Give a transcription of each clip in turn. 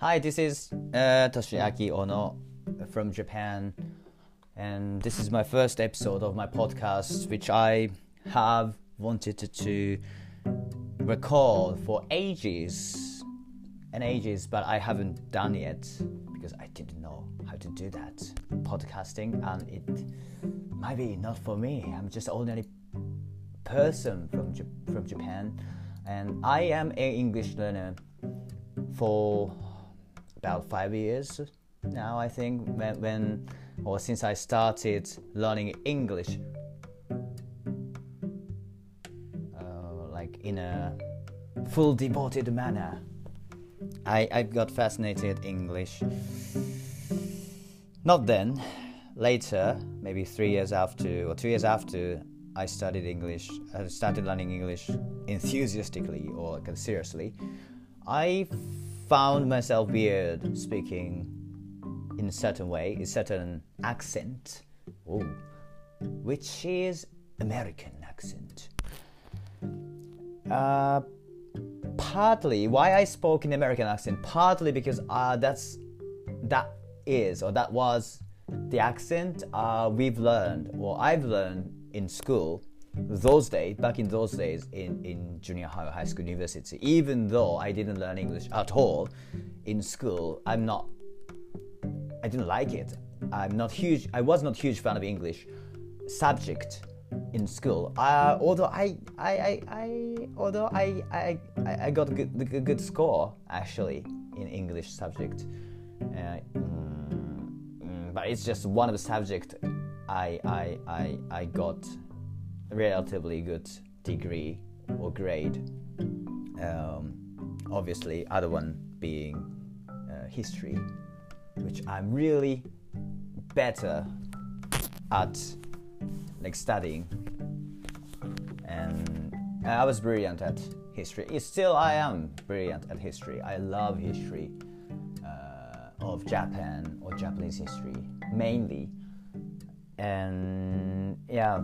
Hi, this is uh, Toshiaki Ono from Japan, and this is my first episode of my podcast, which I have wanted to, to record for ages and ages, but I haven't done yet because I didn't know how to do that podcasting, and it might be not for me. I'm just an ordinary person from from Japan, and I am an English learner for about five years now. I think when, when or since I started learning English, uh, like in a full devoted manner. I, I got fascinated English. Not then, later, maybe three years after or two years after I studied English, I started learning English enthusiastically or seriously. I found myself weird speaking in a certain way, a certain accent, Ooh, which is American accent. Uh, partly why I spoke in American accent, partly because uh, that's that is or that was the accent uh, we've learned or I've learned in school those days back in those days in, in junior high high school university even though i didn't learn english at all in school i'm not i didn't like it. I'm not huge i was not huge fan of english subject in school. Uh, although I, I, I, I although I, I, I got a good, a good score actually in english subject. Uh, mm, mm, but it's just one of the subject I, I, I, I got relatively good degree or grade. Um, obviously, other one being uh, history, which I'm really better at like studying and I was brilliant at history. Still, I am brilliant at history. I love history uh, of Japan or Japanese history mainly and yeah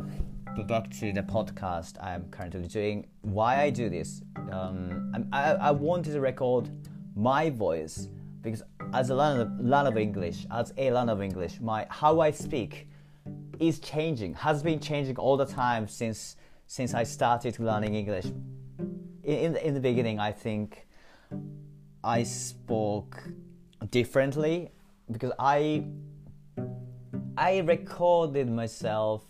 back to the podcast i'm currently doing why i do this um, I, I wanted to record my voice because as a learner, learner of english as a learner of english my how i speak is changing has been changing all the time since since i started learning english. In, in the beginning i think i spoke differently because i I recorded myself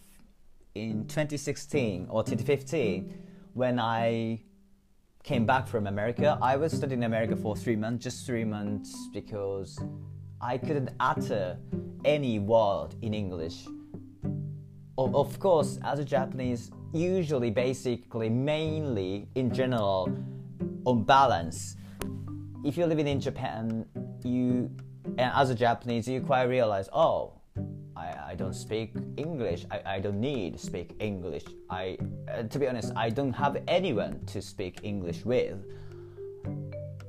in 2016 or 2015 when I came back from America. I was studying in America for three months, just three months, because I couldn't utter any word in English. Of course, as a Japanese, usually, basically, mainly, in general, on balance, if you're living in Japan, you, and as a Japanese, you quite realize, oh, I, I don't speak English. I, I don't need to speak English. I, uh, to be honest, I don't have anyone to speak English with.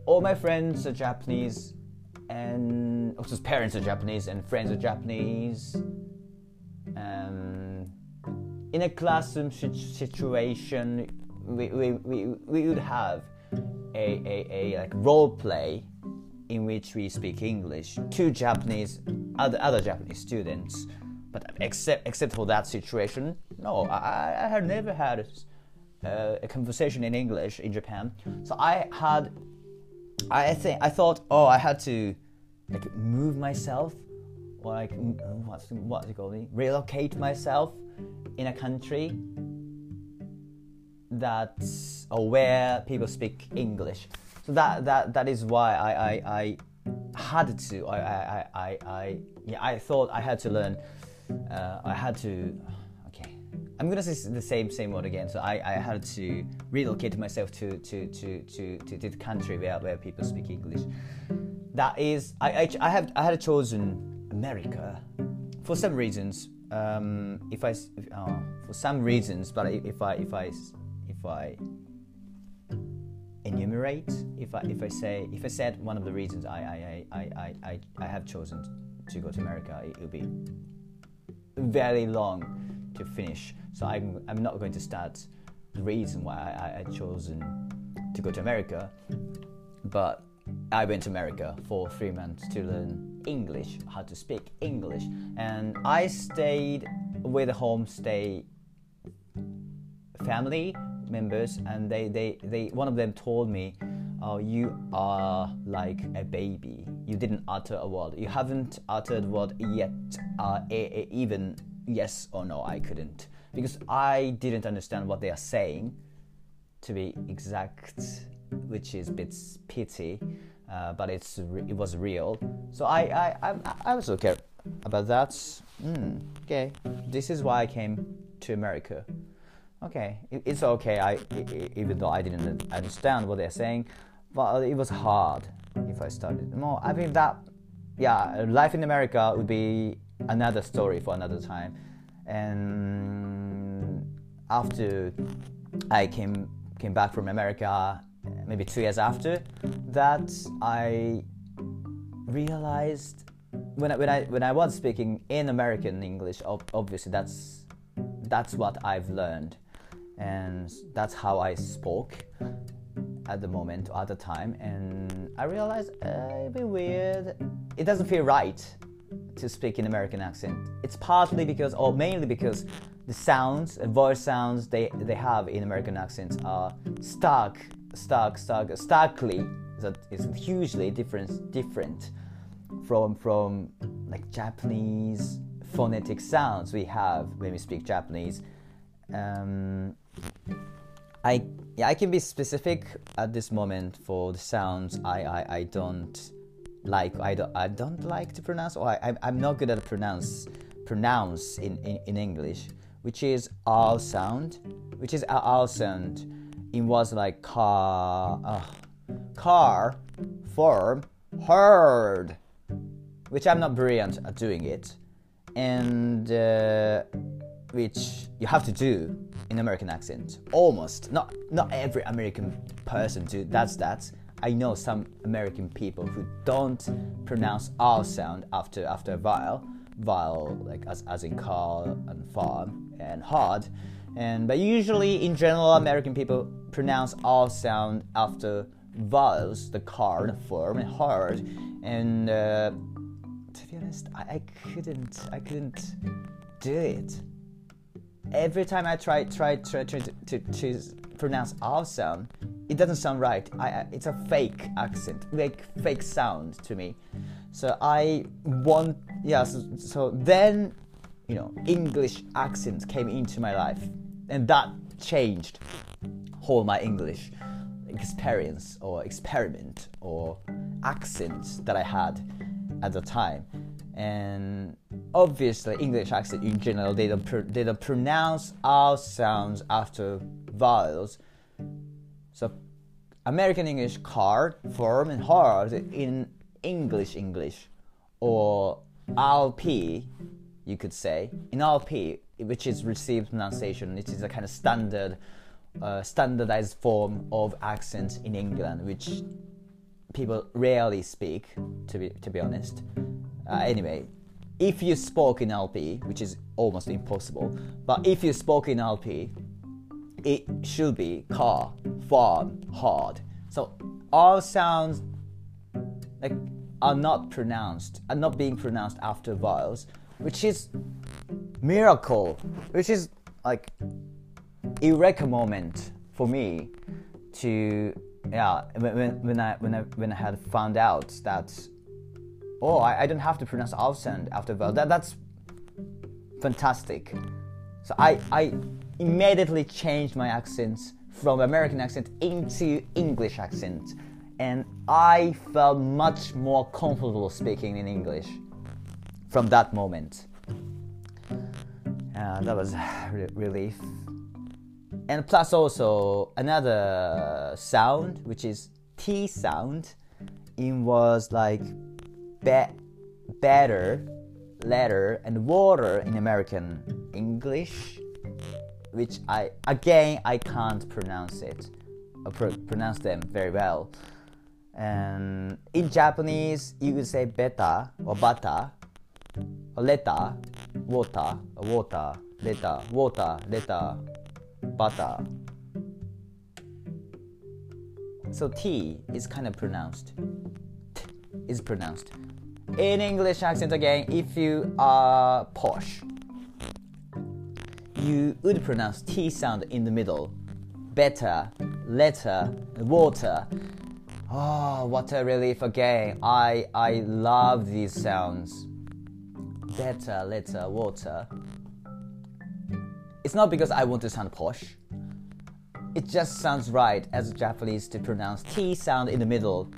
All my friends are Japanese, and also parents are Japanese, and friends are Japanese. Um, in a classroom situation, we, we, we, we would have a, a, a like role play in which we speak English to Japanese other other Japanese students. But except except for that situation, no, I, I had never had a, a conversation in English in Japan. So I had, I think I thought, oh, I had to like move myself or like what's what's it called? Relocate myself in a country that's or where people speak English. So that that that is why I I, I had to I I I I yeah I thought I had to learn uh, I had to okay. I'm gonna say the same same word again. So I, I had to relocate myself to to to to, to, to the country where, where people speak English. That is I, I, I have I had chosen America for some reasons. Um, if I if, uh, for some reasons but if I if I if I Mm-hmm. enumerate. If I if I say if I said one of the reasons I I, I, I, I, I have chosen to go to America it will be very long to finish. So I'm, I'm not going to start the reason why I, I, I chosen to go to America but I went to America for three months to learn English, how to speak English, and I stayed with a homestay family members, and they, they, they one of them told me, "Oh, you are like a baby. You didn't utter a word. You haven't uttered word yet. Uh, a, a, even yes or no, I couldn't because I didn't understand what they are saying. To be exact, which is a bit pity, uh, but it's it was real. So I I, I, I was okay about that. Mm, okay, this is why I came to America okay, it's okay. I even though I didn't understand what they're saying, but it was hard if I started more. I mean that, yeah, life in America would be another story for another time. And after I came came back from America, maybe two years after that, I realized when I, when I when I was speaking in American English, obviously that's that's what I've learned and that's how I spoke at the moment at the time. And I realized uh, it'd be weird. It doesn't feel right to speak in American accent. It's partly because or mainly because the sounds and voice sounds they, they have in American accents are stark stark stark starkly that is hugely different different from from like Japanese phonetic sounds we have when we speak Japanese. Um, I yeah, I can be specific at this moment for the sounds I, I, I don't like I don't, I don't like to pronounce or I, I'm not good at pronounce pronounce in, in, in English which is R sound which is R sound. It was like car uh, car form heard which I'm not brilliant at doing it. And uh, which you have to do in American accent. Almost. Not not every American person do that's that. I know some American people who don't pronounce R sound after after a vowel, vowel like as, as in car and farm and hard. And but usually in general American people pronounce R sound after vowels, the car, the form, and hard. And uh, to be honest, I, I couldn't I couldn't do it every time I try try try, try to, to, to pronounce R sound, it doesn't sound right. I, it's a fake accent, like fake sound to me. So I want yeah. So, so then you know English accent came into my life, and that changed whole my English experience or experiment or accent that I had at the time and obviously English accent in general they don't pr- they don't pronounce all sounds after vowels. So American English card form and hard in English English. Or RP you could say. In RP which is received pronunciation it is a kind of standard uh, standardized form of accent in England which people rarely speak to be to be honest uh, anyway, if you spoke in RP, which is almost impossible, but if you spoke in RP, it should be car, farm, hard. So all sounds like are not pronounced, are not being pronounced after vowels, which is miracle, which is like eureka moment for me to yeah when, when I when I when I had found out that oh, I, I don't have to pronounce accent after vowel. That, that's fantastic. So I, I immediately changed my accent from American accent into English accent. And I felt much more comfortable speaking in English from that moment. Uh, that was re- relief. And plus also another sound, which is T sound. It was like be- better, letter, and water in American English, which I again I can't pronounce it, uh, or pr- pronounce them very well. And in Japanese, you would say beta or bata, or leta, water, water, leta, water, leta, butter. So T is kind of pronounced. T is pronounced. In English accent again, if you are posh, you would pronounce T sound in the middle. Better, letter, water. Oh, what a relief again. I, I love these sounds. Better, letter, water. It's not because I want to sound posh. It just sounds right as Japanese to pronounce T sound in the middle.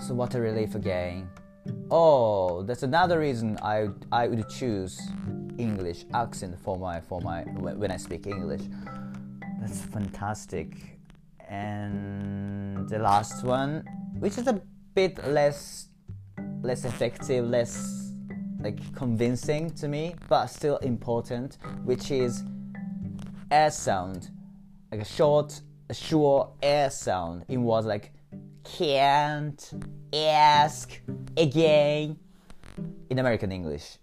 So what a relief again. Oh, that's another reason I I would choose English accent for my for my when I speak English. That's fantastic. And the last one, which is a bit less less effective, less like convincing to me, but still important, which is air sound, like a short, a short air sound. It was like can't ask again in American English.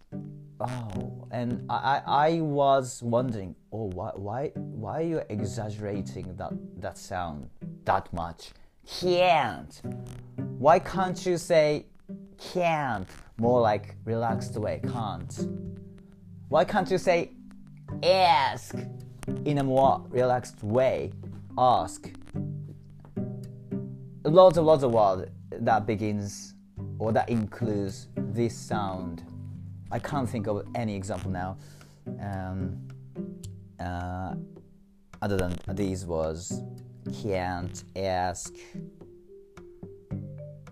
Oh, and I, I I was wondering, oh, why, why, why are you exaggerating that, that sound that much? Can't. Why can't you say can't more like relaxed way? Can't. Why can't you say ask in a more relaxed way? Ask. Lots of lots of words that begins or that includes this sound I can't think of any example now. Um, uh, other than these was can't ask.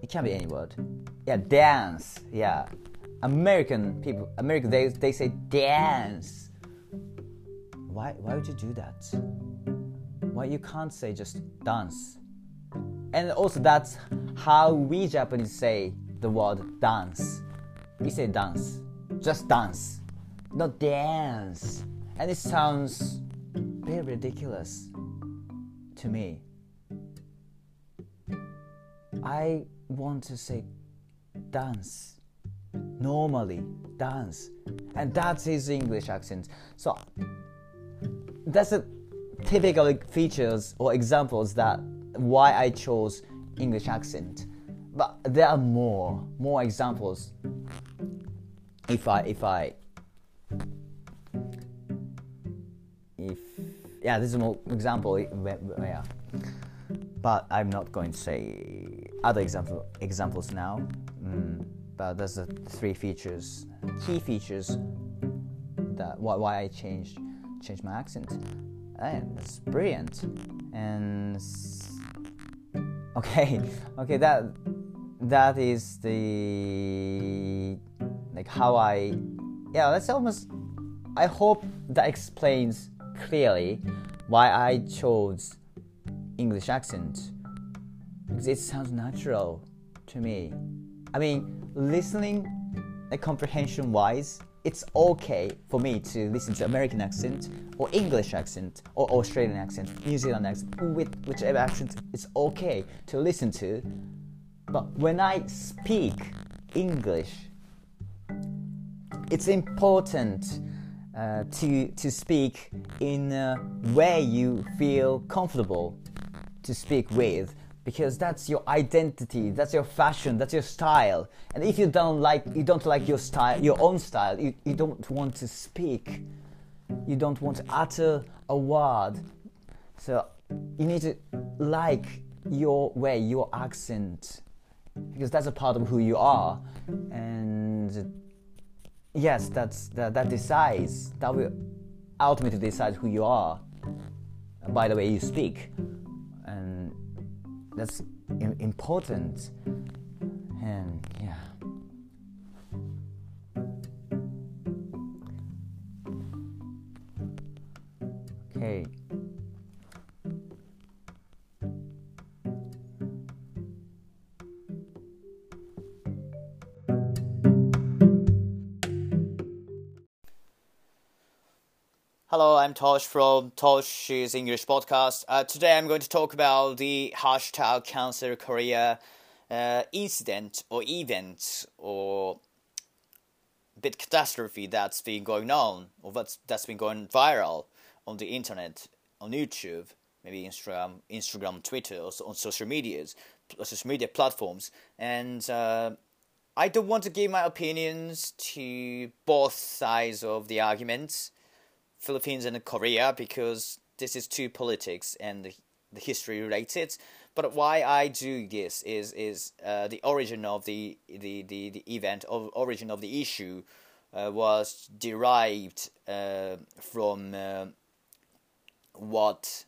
It can be any word. Yeah, dance. Yeah, American people, American they they say dance. Why why would you do that? Why you can't say just dance? And also that's how we Japanese say the word dance. We say dance just dance, not dance. And it sounds very ridiculous to me. I want to say dance, normally dance, and that's his English accent. So that's a typical features or examples that why I chose English accent. But there are more, more examples. If I if I if yeah this is an example yeah. But I'm not going to say other example examples now. Mm, but there's the three features key features that why, why I changed changed my accent. And it's brilliant. And okay okay that that is the like how I yeah that's almost I hope that explains clearly why I chose English accent because it sounds natural to me. I mean, listening like comprehension wise, it's okay for me to listen to American accent or English accent or Australian accent, New Zealand accent, with whichever accent it's okay to listen to. But when I speak English, it's important uh, to, to speak in a way you feel comfortable to speak with because that's your identity that's your fashion that's your style. And if you don't like you don't like your style your own style you, you don't want to speak you don't want to utter a word. So you need to like your way your accent because that's a part of who you are. And yes, that's that, that decides that will ultimately decide who you are by the way you speak, and that's important. And yeah. Okay. Hello, I'm Tosh from Tosh's English Podcast. Uh, today I'm going to talk about the hashtag Cancel Korea uh, incident or event or bit catastrophe that's been going on or that's, that's been going viral on the internet, on YouTube maybe Instagram, Instagram, Twitter, also on social medias, social media platforms, and uh, I don't want to give my opinions to both sides of the arguments, Philippines and Korea, because this is too politics and the, the history related. But why I do this is is uh, the origin of the the, the, the event, of origin of the issue, uh, was derived uh, from uh, what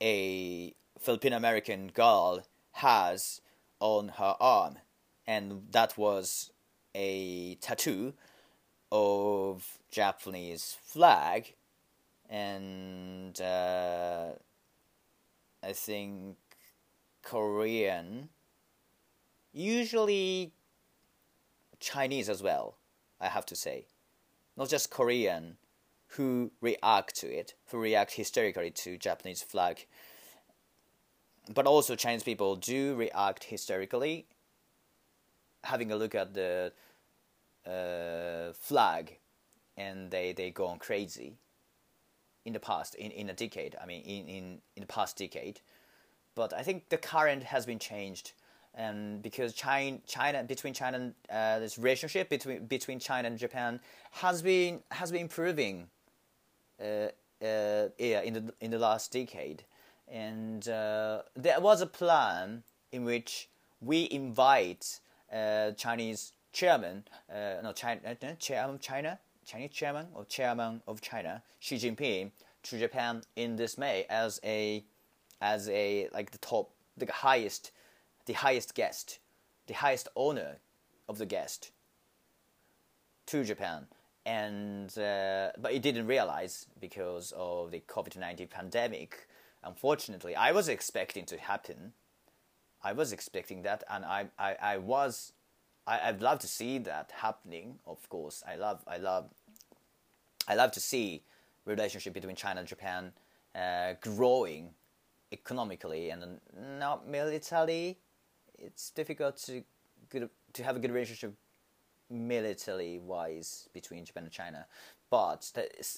a Filipino American girl has on her arm, and that was a tattoo of Japanese flag, and uh, I think Korean, usually Chinese as well. I have to say, not just Korean who react to it, who react hysterically to Japanese flag. But also Chinese people do react hysterically, having a look at the uh, flag, and they, they go on crazy. In the past, in, in a decade, I mean, in, in, in the past decade, but I think the current has been changed and because China, China between China, uh, this relationship between between China and Japan has been has been improving uh, uh, yeah, in the in the last decade, and uh, there was a plan in which we invite Chinese chairman, no China, chairman China, Chinese chairman or chairman of China, Xi Jinping, to Japan in this May as a as a like the top, the highest, the highest guest, the highest honor of the guest to Japan and uh, but he didn't realize because of the COVID nineteen pandemic. Unfortunately, I was expecting to happen. I was expecting that, and I I, I was I, I'd love to see that happening. Of course, I love I love I love to see relationship between China and Japan uh, growing economically and not militarily. It's difficult to good to have a good relationship militarily wise between Japan and China, but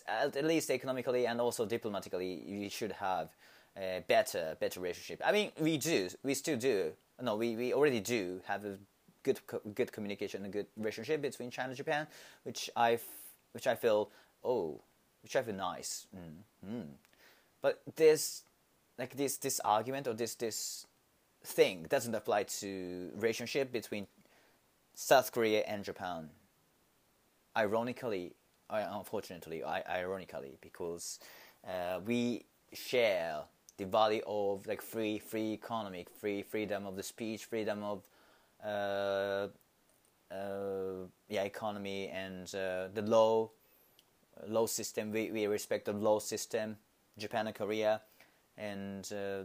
at least economically and also diplomatically, we should have a better better relationship. I mean, we do, we still do. No, we, we already do have a good good communication and a good relationship between China and Japan, which I which I feel oh, which I feel nice. Mm, mm. But this like this this argument or this this thing doesn't apply to relationship between South Korea and Japan. Ironically, unfortunately, ironically, because uh, we share the value of like free, free economic, free freedom of the speech, freedom of uh, uh, yeah economy, and uh, the law, law system. We we respect the law system, Japan and Korea, and. Uh,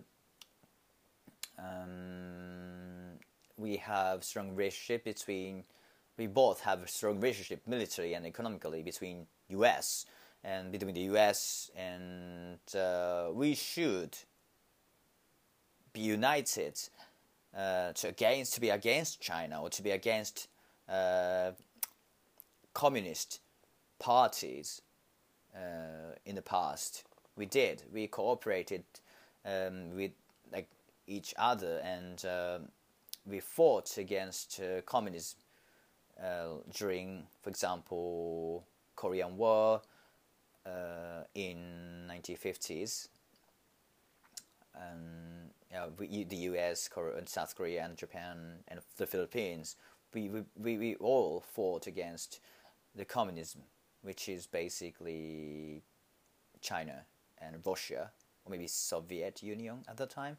um, we have strong relationship between we both have a strong relationship military and economically between US and between the US and uh, we should be united uh, to against to be against China or to be against uh, communist parties in the past. We did. We cooperated um, with like each other and um, we fought against uh, communism uh, during, for example, Korean War uh, in 1950s, and we, the U.S., Korea, South Korea, and Japan, and the Philippines, we, we, we all fought against the communism, which is basically China and Russia, or maybe Soviet Union at the time.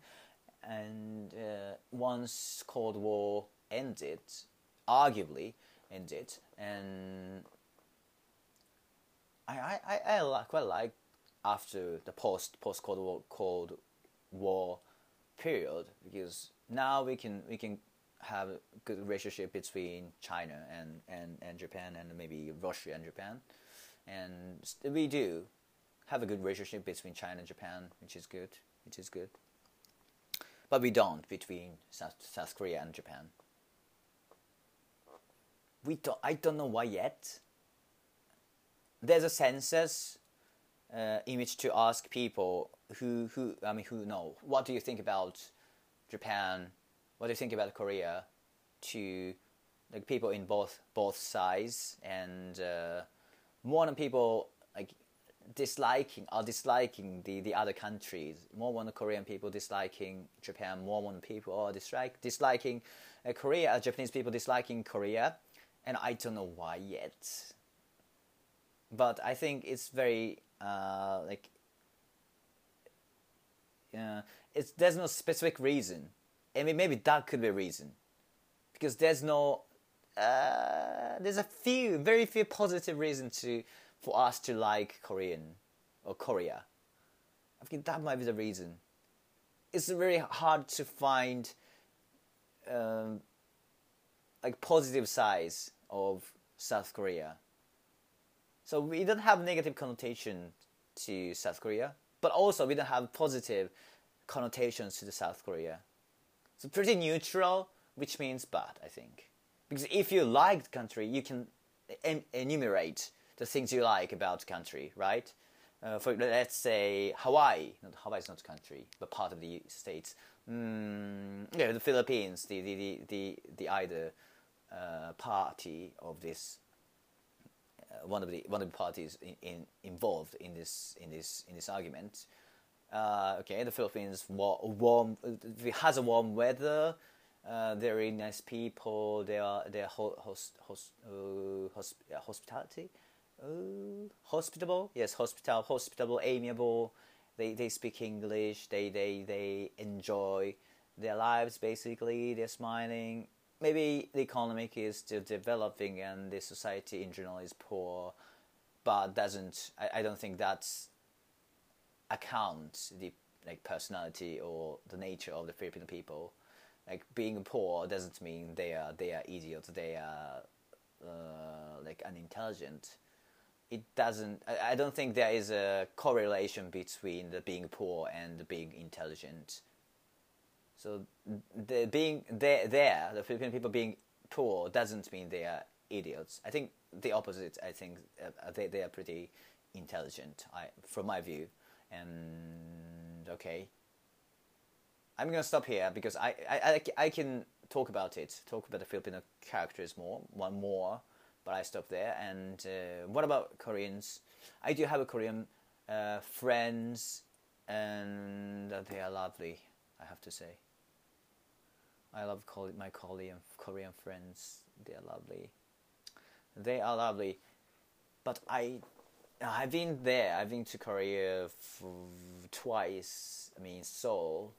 And uh, once Cold War ended, arguably ended, and I I, I, I quite like after the post post Cold War Cold War period because now we can we can have a good relationship between China and, and, and Japan and maybe Russia and Japan, and we do have a good relationship between China and Japan, which is good, which is good but we don't between South, South Korea and Japan. We don't, I don't know why yet. There's a census uh, in which to ask people who who I mean who know what do you think about Japan, what do you think about Korea, to like people in both both sides and uh, more than people like disliking or disliking the, the other countries. More than Korean people disliking Japan. More than people are dislike disliking uh, Korea. Uh, Japanese people disliking Korea, and I don't know why yet. But I think it's very uh, like yeah, it's there's no specific reason. I mean, maybe that could be a reason, because there's no uh, there's a few very few positive reasons to for us to like Korean or Korea. I think that might be the reason. It's very hard to find um, like positive sides of South Korea. So we don't have negative connotation to South Korea, but also we don't have positive connotations to the South Korea. So pretty neutral, which means bad, I think. Because if you like the country, you can enumerate the things you like about the country, right? Uh, for let's say Hawaii, Hawaii is not a country, but part of the states. Mm, yeah, the Philippines, the the the the, the either uh, party of this uh, one of the one of the parties in, in, involved in this in this in this argument. Uh, okay, the Philippines warm, has a warm weather. Uh, very nice people. They are they are host, host, uh, hosp, hospitality uh, hospitable. Yes, hospital, hospitable, amiable. They they speak English. They they they enjoy their lives. Basically, they're smiling. Maybe the economy is still developing and the society in general is poor, but doesn't. I, I don't think that's account the like personality or the nature of the Filipino people. Like being poor doesn't mean they are they are idiots. They are uh, like unintelligent it doesn't I, I don't think there is a correlation between the being poor and being intelligent so the being there there the Filipino people being poor doesn't mean they are idiots I think the opposite I think uh, they, they are pretty intelligent I from my view and okay I'm gonna stop here because I, I, I, can talk about it talk about the Filipino characters more one more but I stop there. And uh, what about Koreans? I do have a Korean uh, friends, and they are lovely. I have to say. I love my Korean Korean friends. They are lovely. They are lovely, but I I've been there. I've been to Korea twice. I mean Seoul,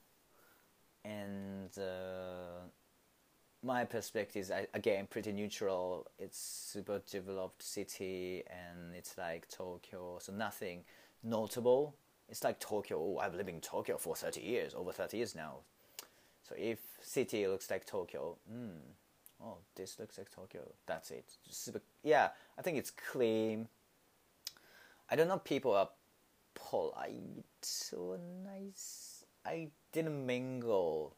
and uh, my perspective is again pretty neutral. It's super developed city and it's like Tokyo, so nothing notable. It's like Tokyo. Oh, I've lived in Tokyo for thirty years, over thirty years now. So if city looks like Tokyo, mm, oh, this looks like Tokyo. That's it. Super, yeah, I think it's clean. I don't know. People are polite or nice. I didn't mingle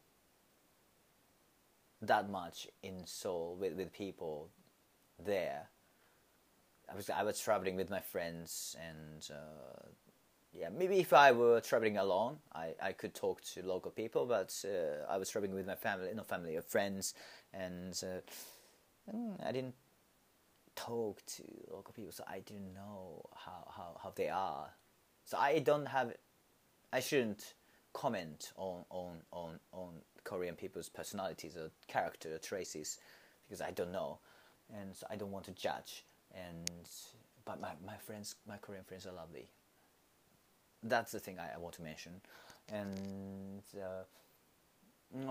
that much in Seoul with, with people there. I was I was traveling with my friends and uh, yeah maybe if I were traveling alone I, I could talk to local people but uh, I was traveling with my family no family or friends and uh, mm, I didn't talk to local people so I didn't know how, how, how they are so I don't have I shouldn't comment on on on on Korean people's personalities or character or traces because I don't know, and so I don't want to judge. And but my, my friends, my Korean friends are lovely. That's the thing I, I want to mention. And uh,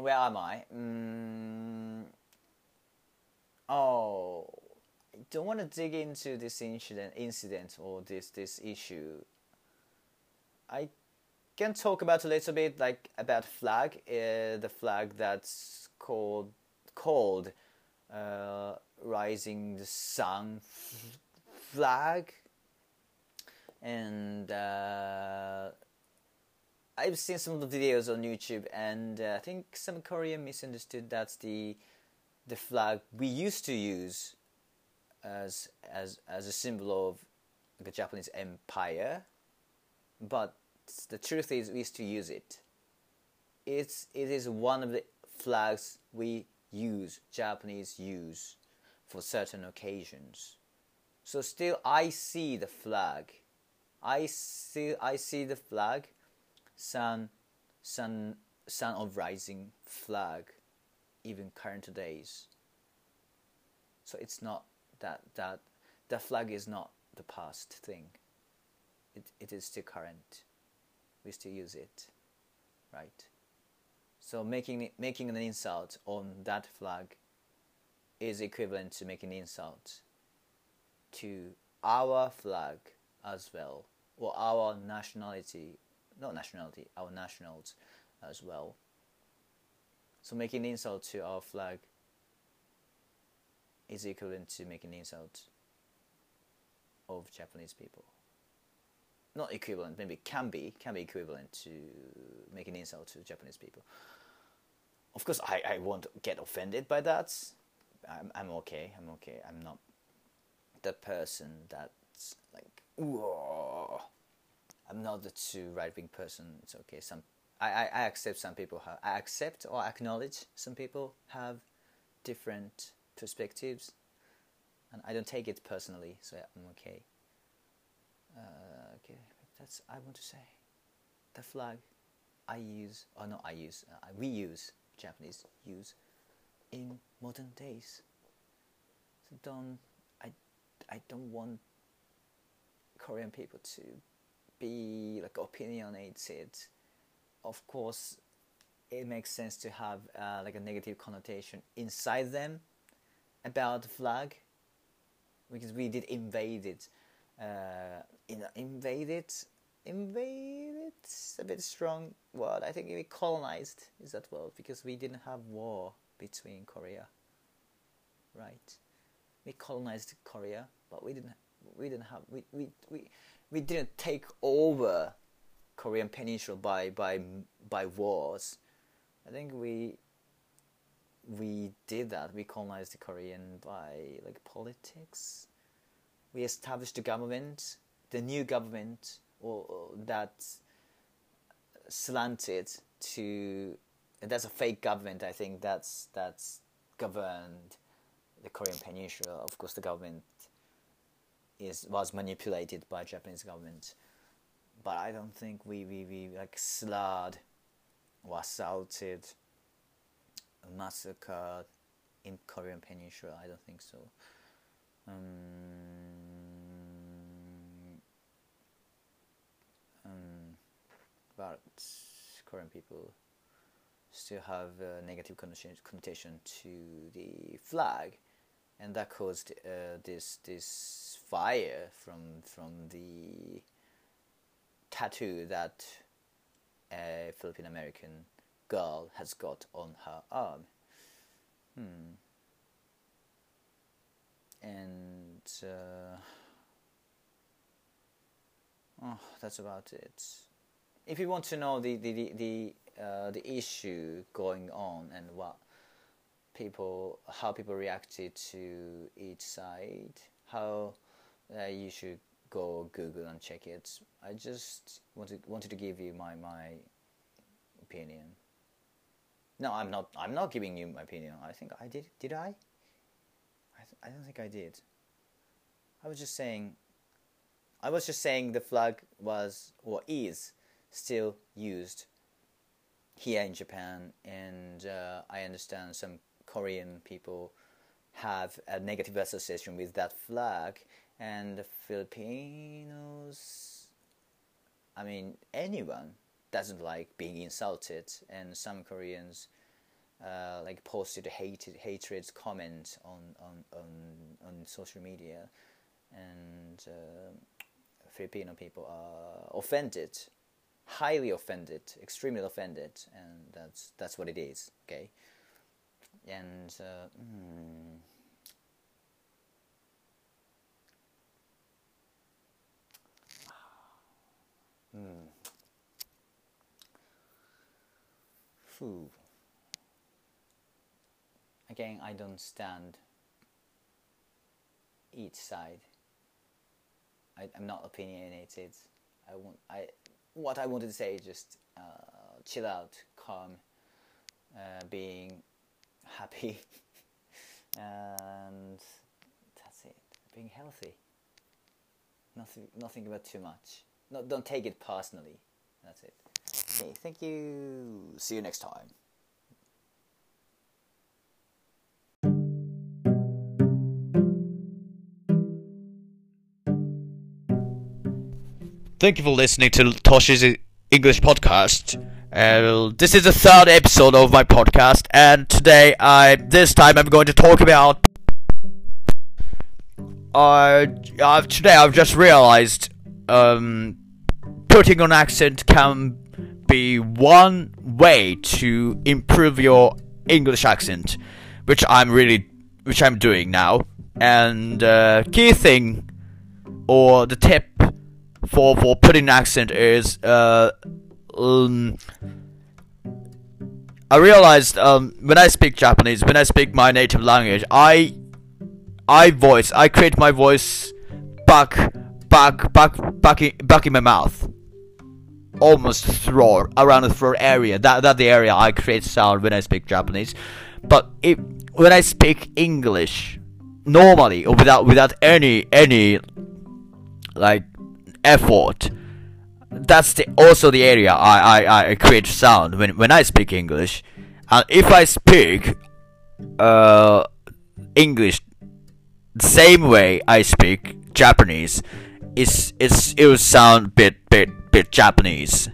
where am I? Mm, oh, don't want to dig into this incident, incident or this this issue. I can talk about a little bit like about flag, uh, the flag that's called called uh, Rising the Sun flag, and uh, I've seen some of the videos on YouTube, and uh, I think some Korean misunderstood that's the the flag we used to use as as as a symbol of the Japanese Empire but the truth is we still use it. It's it is one of the flags we use, Japanese use, for certain occasions. So still, I see the flag. I see I see the flag, sun, sun, sun of rising flag, even current days. So it's not that that the flag is not the past thing. It it is still current. We still use it, right? So making making an insult on that flag is equivalent to making an insult to our flag as well, or our nationality, not nationality, our nationals as well. So making an insult to our flag is equivalent to making insult of Japanese people. Not equivalent, maybe can be, can be equivalent to making insult to Japanese people. Of course, I, I won't get offended by that. I'm, I'm okay, I'm okay. I'm not the person that's like, Whoa. I'm not the too right wing person. It's okay. Some I, I, I accept some people have I accept or acknowledge some people have different perspectives, and I don't take it personally, so I'm okay. Uh, okay, that's I want to say. The flag I use, or not I use, uh, we use Japanese use in modern days. So don't I I don't want Korean people to be like opinionated. Of course, it makes sense to have uh, like a negative connotation inside them about the flag because we did invade it. Uh, in, invade it, invade it's a bit strong word. I think we colonized is that word because we didn't have war between Korea, right? We colonized Korea, but we didn't we didn't have we we, we, we didn't take over Korean peninsula by by by wars. I think we we did that. We colonized the Korean by like politics. We established the government, the new government, or, or that slanted to. That's a fake government. I think that's that's governed the Korean Peninsula. Of course, the government is was manipulated by Japanese government, but I don't think we we, we like slaughtered or assaulted massacre in Korean Peninsula. I don't think so. Um, um, but Korean people still have a negative connotation to the flag, and that caused uh, this this fire from from the tattoo that a Philippine American girl has got on her arm. Hmm. And uh, oh, that's about it. If you want to know the the the the, uh, the issue going on and what people how people reacted to each side, how uh, you should go Google and check it. I just wanted wanted to give you my my opinion. No, I'm not. I'm not giving you my opinion. I think I did. Did I? I, th- I don't think I did. I was just saying. I was just saying the flag was or is still used here in Japan, and uh, I understand some Korean people have a negative association with that flag, and Filipinos. I mean, anyone doesn't like being insulted, and some Koreans uh, like posted hated hatred comments on, on on on social media, and uh, Filipino people are offended, highly offended, extremely offended, and that's that's what it is. Okay, and. Uh, hmm. Again, I don't stand each side. I, I'm not opinionated. I want. I what I wanted to say is just uh, chill out, calm, uh, being happy, and that's it. Being healthy. Nothing, nothing about too much. No, don't take it personally. That's it. Okay, thank you. See you next time. Thank you for listening to Toshi's English podcast. Uh, this is the third episode of my podcast, and today I this time I'm going to talk about. Uh, uh today I've just realized um, putting on accent can be one way to improve your English accent, which I'm really which I'm doing now. And uh, key thing or the tip for for putting accent is uh, um, I realized um, when I speak Japanese, when I speak my native language, I I voice I create my voice back back back back back in my mouth almost throat around the throat area that that the area I create sound when I speak Japanese but it, when I speak English normally or without without any any like effort. That's the also the area I, I, I create sound when when I speak English. And if I speak uh English the same way I speak Japanese, it's it's it will sound bit bit bit Japanese.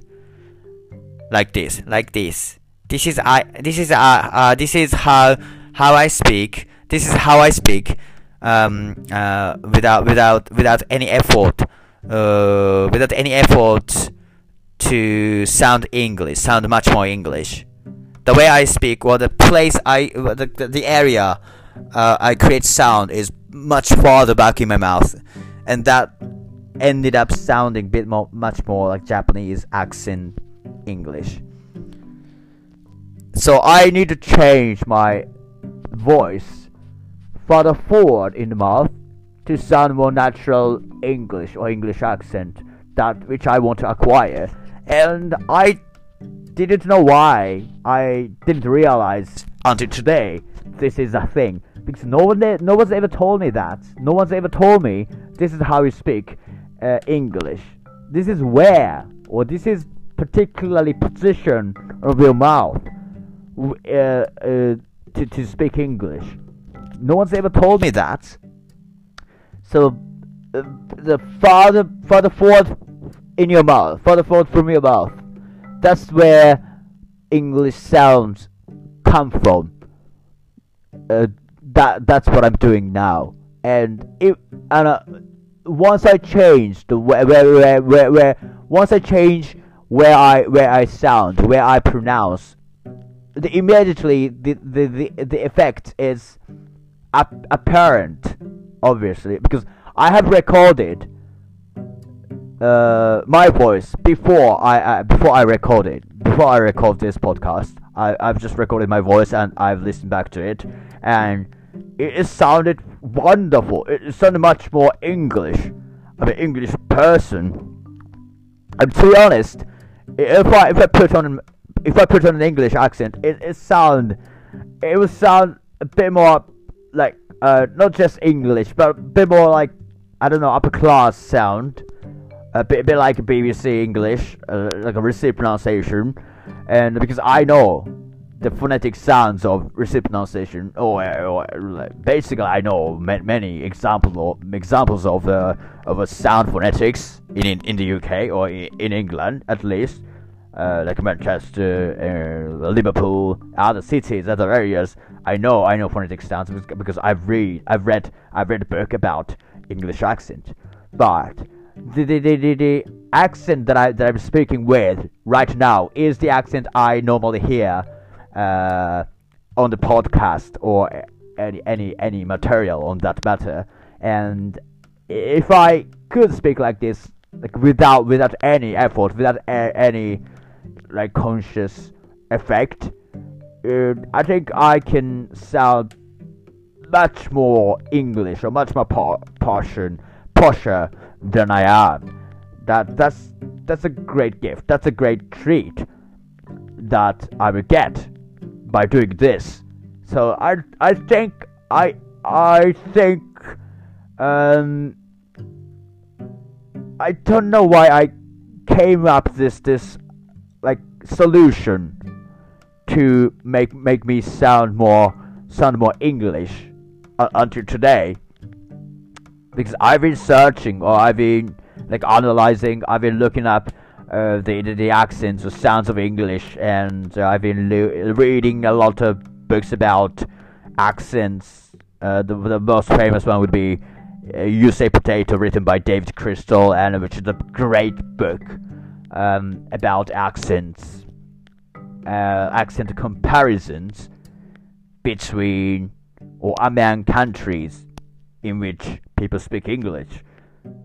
Like this, like this. This is I this is uh, uh this is how how I speak. This is how I speak um uh without without without any effort uh, without any effort to sound English, sound much more English. The way I speak, or the place I, the, the area uh, I create sound is much farther back in my mouth, and that ended up sounding bit more, much more like Japanese accent English. So I need to change my voice further forward in the mouth to sound more natural English or English accent that which I want to acquire. And I didn't know why. I didn't realize until today this is a thing because no one no one's ever told me that. No one's ever told me this is how you speak uh, English. This is where or this is particularly position of your mouth uh, uh, to to speak English. No one's ever told me that. So uh, the farther farther forward in your mouth, farther forward from your mouth. That's where English sounds come from. Uh, that that's what I'm doing now, and it and uh, once I change the where where, where where where once I change where I where I sound, where I pronounce, the, immediately the, the the the effect is ap- apparent obviously, because I have recorded uh, my voice before I, before I recorded before I record this podcast. I I've just recorded my voice and I've listened back to it, and it, sounded wonderful. It, sounded much more English. I'm an English person. And to be honest, if I if I put on if I put on an English accent, it, it sound it would sound a bit more like uh, not just English, but a bit more like I don't know upper class sound, a bit, a bit like BBC English, uh, like a received pronunciation, and because I know the phonetic sounds of received pronunciation, basically I know many examples of examples of uh, of a sound phonetics in in the UK or in England at least. Uh, like Manchester, uh, Liverpool, other cities, other areas. I know, I know phonetic sounds because I've read, I've read, I've read a book about English accent. But the, the, the, the accent that I that I'm speaking with right now is the accent I normally hear uh, on the podcast or any any any material on that matter. And if I could speak like this, like without without any effort, without a, any like conscious effect. Uh, I think I can sound much more English or much more portion posher than I am. That that's that's a great gift. That's a great treat that I will get by doing this. So I I think I I think um I don't know why I came up this this like solution to make make me sound more sound more English uh, until today because I've been searching or I've been like analyzing I've been looking up uh, the, the, accents or sounds of English and uh, I've been reading a lot of books about accents uh, the, the most famous one would be uh, You Say Potato written by David Crystal and which is a great book um, about accents uh, accent comparisons between or among countries in which people speak English.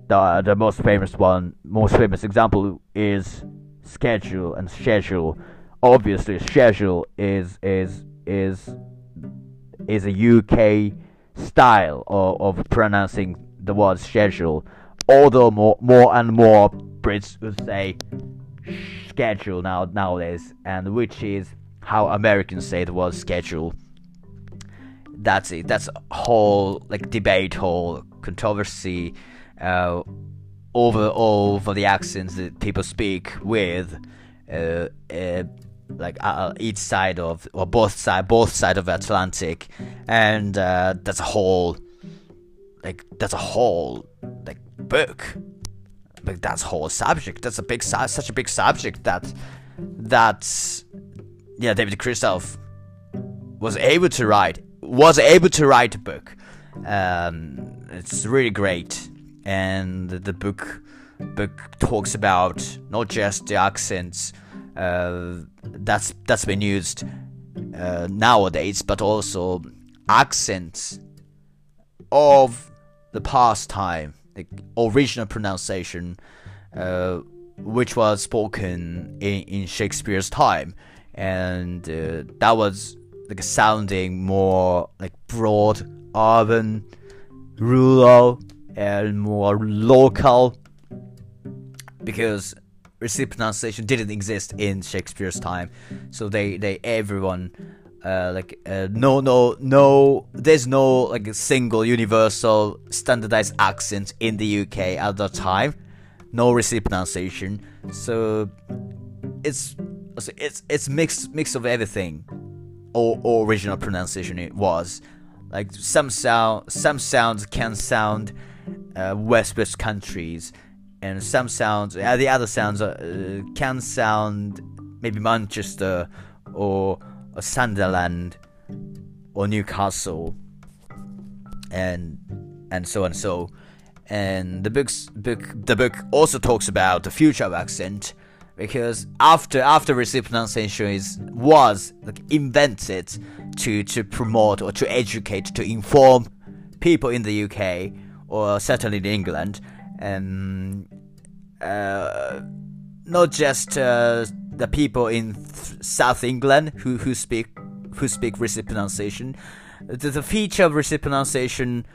The the most famous one, most famous example is schedule and schedule. Obviously, schedule is is is is a UK style of, of pronouncing the word schedule. Although more more and more Brits would say schedule now nowadays, and which is how Americans say the word schedule. That's it. That's a whole like debate, whole controversy uh, over over the accents that people speak with, uh, uh, like uh, each side of or both side both side of the Atlantic, and uh, that's a whole like that's a whole like book like that's whole subject. That's a big such a big subject that that yeah David Crystal was able to write was able to write a book. Um, it's really great, and the book book talks about not just the accents uh, that's that's been used uh, nowadays, but also accents of the past time the original pronunciation, uh, which was spoken in, in Shakespeare's time, and uh, that was like sounding more like broad, urban, rural, and more local, because received pronunciation didn't exist in Shakespeare's time, so they they everyone uh, like uh, no no no there's no like a single universal standardized accent in the UK at the time. No received pronunciation. So it's it's it's mixed mix of everything or, or original pronunciation it was. Like some sound some sounds can sound uh, west west countries and some sounds uh, the other sounds uh, can sound maybe Manchester or or Sunderland or Newcastle and and so and so and the book's book the book also talks about the future of accent because after after received pronunciation is was like invented to to promote or to educate to inform people in the UK or certainly in England and uh, not just uh, the people in South England who, who speak who speak received pronunciation. The, the feature of received pronunciation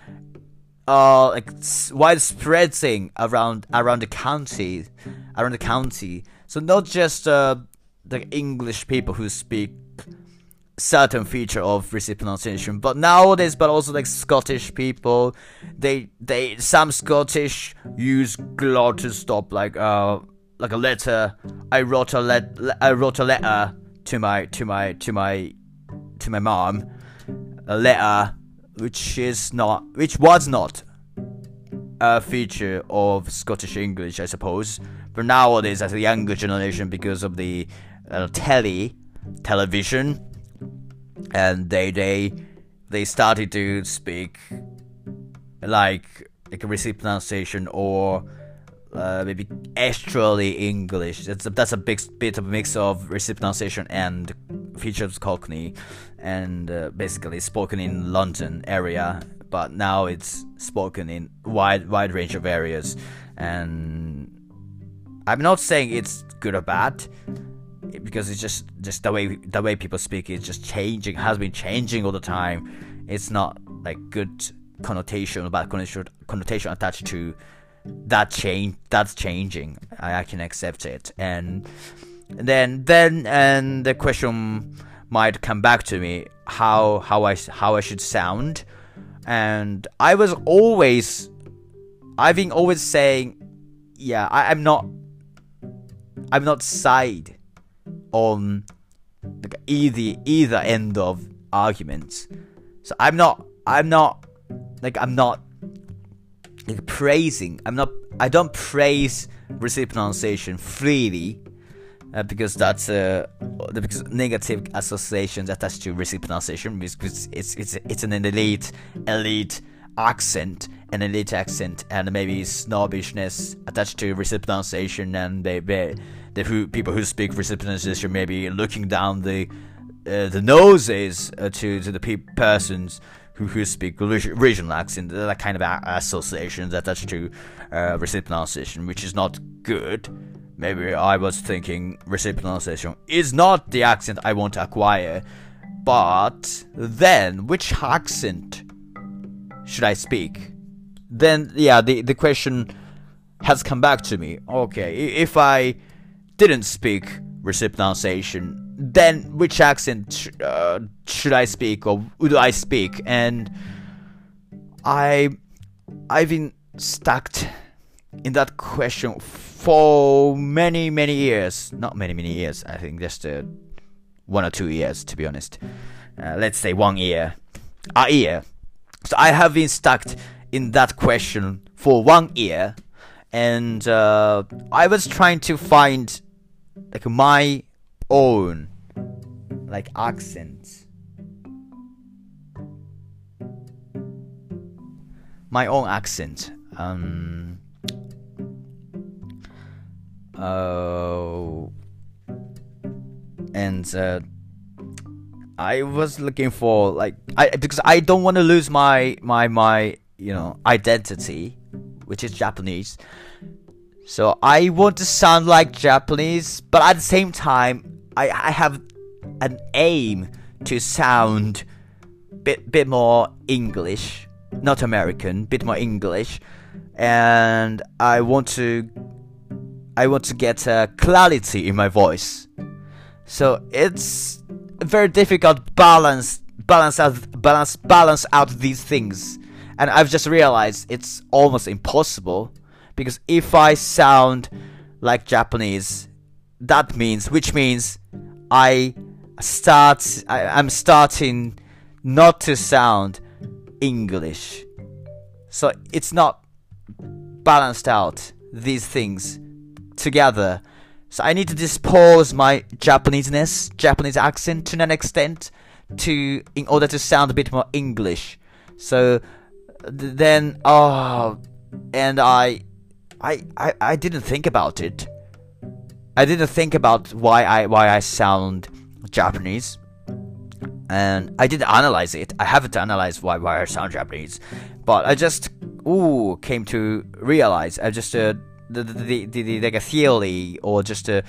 are like widespreading around around the county, around the county. So not just uh, the English people who speak certain feature of received pronunciation, but nowadays, but also like Scottish people, they they some Scottish use glottal stop like uh like a letter. I wrote a let I wrote a letter to my to my to my to my mom. A letter which is not which was not a feature of Scottish English, I suppose. But nowadays, as a younger generation, because of the uh, telly, television, and they they they started to speak like like a received pronunciation or uh, maybe extremely English. That's a, that's a big bit of a mix of received pronunciation and features Cockney, and uh, basically spoken in London area. But now it's spoken in wide wide range of areas, and I'm not saying it's good or bad because it's just just the way the way people speak is just changing has been changing all the time. It's not like good connotation bad connotation connotation attached to that change that's changing. I, I can accept it, and then then and the question might come back to me how how I how I should sound, and I was always I've been always saying, yeah, I, I'm not I'm not side on like either either end of arguments. So I'm not I'm not like I'm not like praising. I'm not I don't praise received pronunciation freely uh, because that's uh, because negative associations attached to received pronunciation because it's it's it's an elite elite accent an elite accent and maybe snobbishness attached to received pronunciation and they, they the who, people who speak received pronunciation maybe looking down the uh, the noses uh, to to the pe- persons who, who speak regional accent, that kind of associations attached to uh, received which is not good. Maybe I was thinking received pronunciation is not the accent I want to acquire, but then which accent should I speak? Then, yeah, the, the question has come back to me. Okay, if I didn't speak pronunciation, then which accent uh, should I speak or would I speak? And I, I've been stuck in that question for many many years. Not many many years. I think just uh, one or two years, to be honest. Uh, let's say one year, a year. So I have been stuck in that question for one year, and uh, I was trying to find like my own like accent My own accent. Um. Uh, and uh, I was looking for like I because I don't want to lose my my my you know identity, which is Japanese. So I want to sound like Japanese, but at the same time, I, I have an aim to sound bit bit more English, not American, bit more English, and I want to I want to get a clarity in my voice. So it's very difficult balance balance out balance balance out these things, and I've just realized it's almost impossible because if I sound like Japanese, that means which means I start I, I'm starting not to sound English. So it's not balanced out these things together. So I need to dispose my Japaneseness, Japanese accent to an extent to in order to sound a bit more English. So then oh and I I, I, I didn't think about it. I didn't think about why I why I sound Japanese, and I didn't analyze it. I haven't analyzed why why I sound Japanese, but I just ooh came to realize. I just uh, the, the, the, the like a theory or just a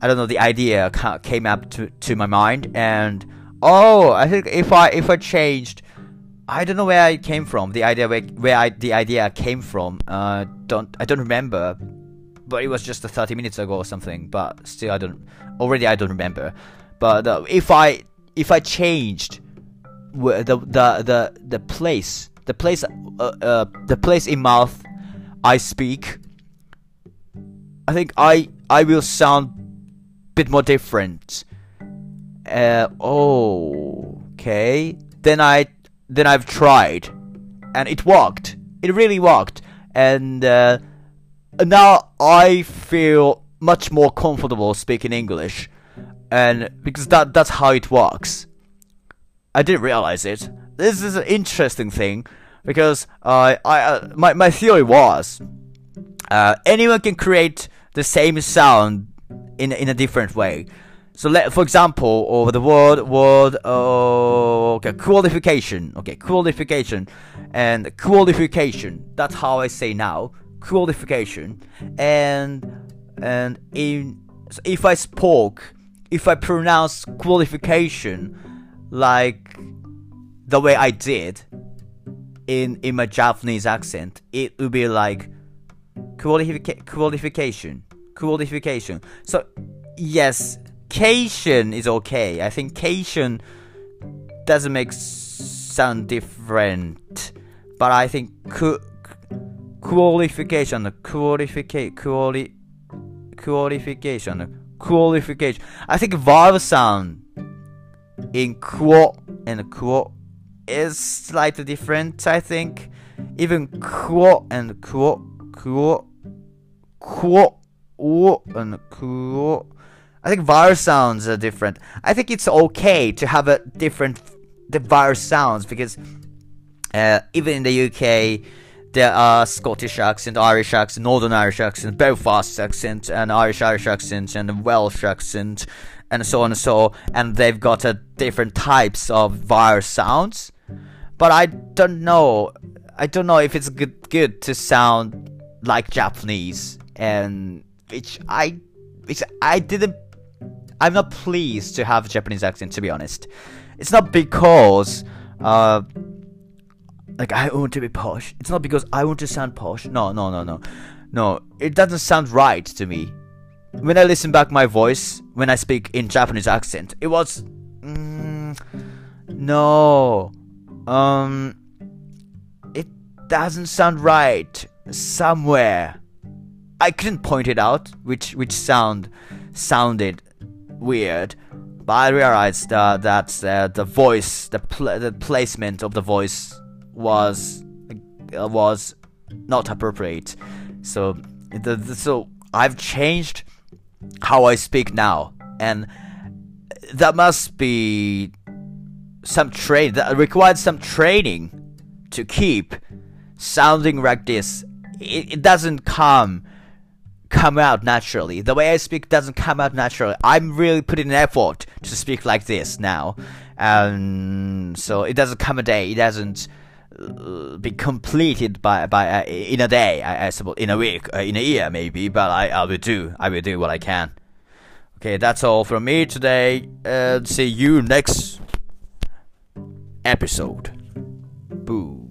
I don't know the idea came up to to my mind, and oh I think if I if I changed. I don't know where I came from. The idea where, where I, the idea came from. Uh, don't I don't remember but it was just 30 minutes ago or something. But still, I don't. Already, I don't remember. But uh, if I if I changed the the the the place the place uh, uh, the place in mouth I speak, I think I I will sound bit more different. Uh, oh, okay. Then I then I've tried, and it worked. It really worked, and. Uh, now I feel much more comfortable speaking English, and because that that's how it works. I didn't realize it. This is an interesting thing because uh, I uh, my my theory was uh, anyone can create the same sound in in a different way. So let, for example, over the word word uh, okay qualification okay qualification and qualification. That's how I say now qualification and and in if I spoke if I pronounce qualification like the way I did in in my Japanese accent, it would be like qualifica- qualification, qualification. So yes, cation is okay. I think cation doesn't make sound different, but I think qu- qualification, qualification, quali- qualification, qualification. I think vowel sound in quo and quo is slightly different. I think even quo and quo, quo, quo, o and quo. I think vowel sounds are different. I think it's okay to have a different the vowel sounds because uh, even in the UK there are Scottish accent, Irish accent, Northern Irish accent, Belfast accent, and Irish Irish accent, and Welsh accent, and so on and so. And they've got a different types of vowel sounds. But I don't know. I don't know if it's good good to sound like Japanese, and which I which I didn't. I'm not pleased to have a Japanese accent, to be honest. It's not because uh like I want to be posh. It's not because I want to sound posh. No, no, no, no. No, it doesn't sound right to me. When I listen back my voice when I speak in Japanese accent, it was mm, no. Um it doesn't sound right somewhere. I couldn't point it out which which sound sounded weird, but I realized uh, that uh, the voice, the pl- the placement of the voice was uh, was not appropriate. So the, the, so I've changed how I speak now, and that must be some train that required some training to keep sounding like this. It, it doesn't come come out naturally. The way I speak doesn't come out naturally. I'm really putting an effort to speak like this now, and so it doesn't come a day. It doesn't uh, be completed by by uh, in a day. I, I, suppose in a week, uh, in a year maybe. But I, I will do. I will do what I can. Okay, that's all from me today. See you next episode. Boo.